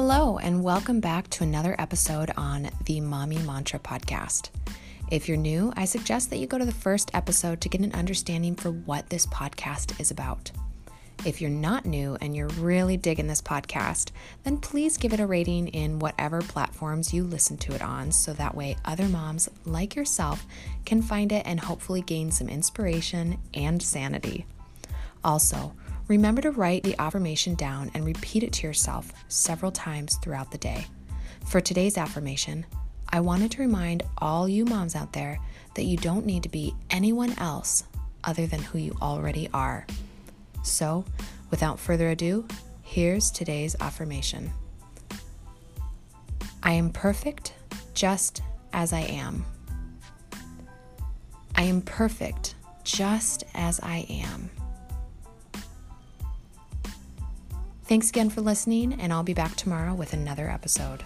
Hello, and welcome back to another episode on the Mommy Mantra podcast. If you're new, I suggest that you go to the first episode to get an understanding for what this podcast is about. If you're not new and you're really digging this podcast, then please give it a rating in whatever platforms you listen to it on so that way other moms like yourself can find it and hopefully gain some inspiration and sanity. Also, remember to write the affirmation down and repeat it to yourself several times throughout the day. For today's affirmation, I wanted to remind all you moms out there that you don't need to be anyone else other than who you already are. So, without further ado, here's today's affirmation I am perfect just as I am. I am perfect just as I am. Thanks again for listening, and I'll be back tomorrow with another episode.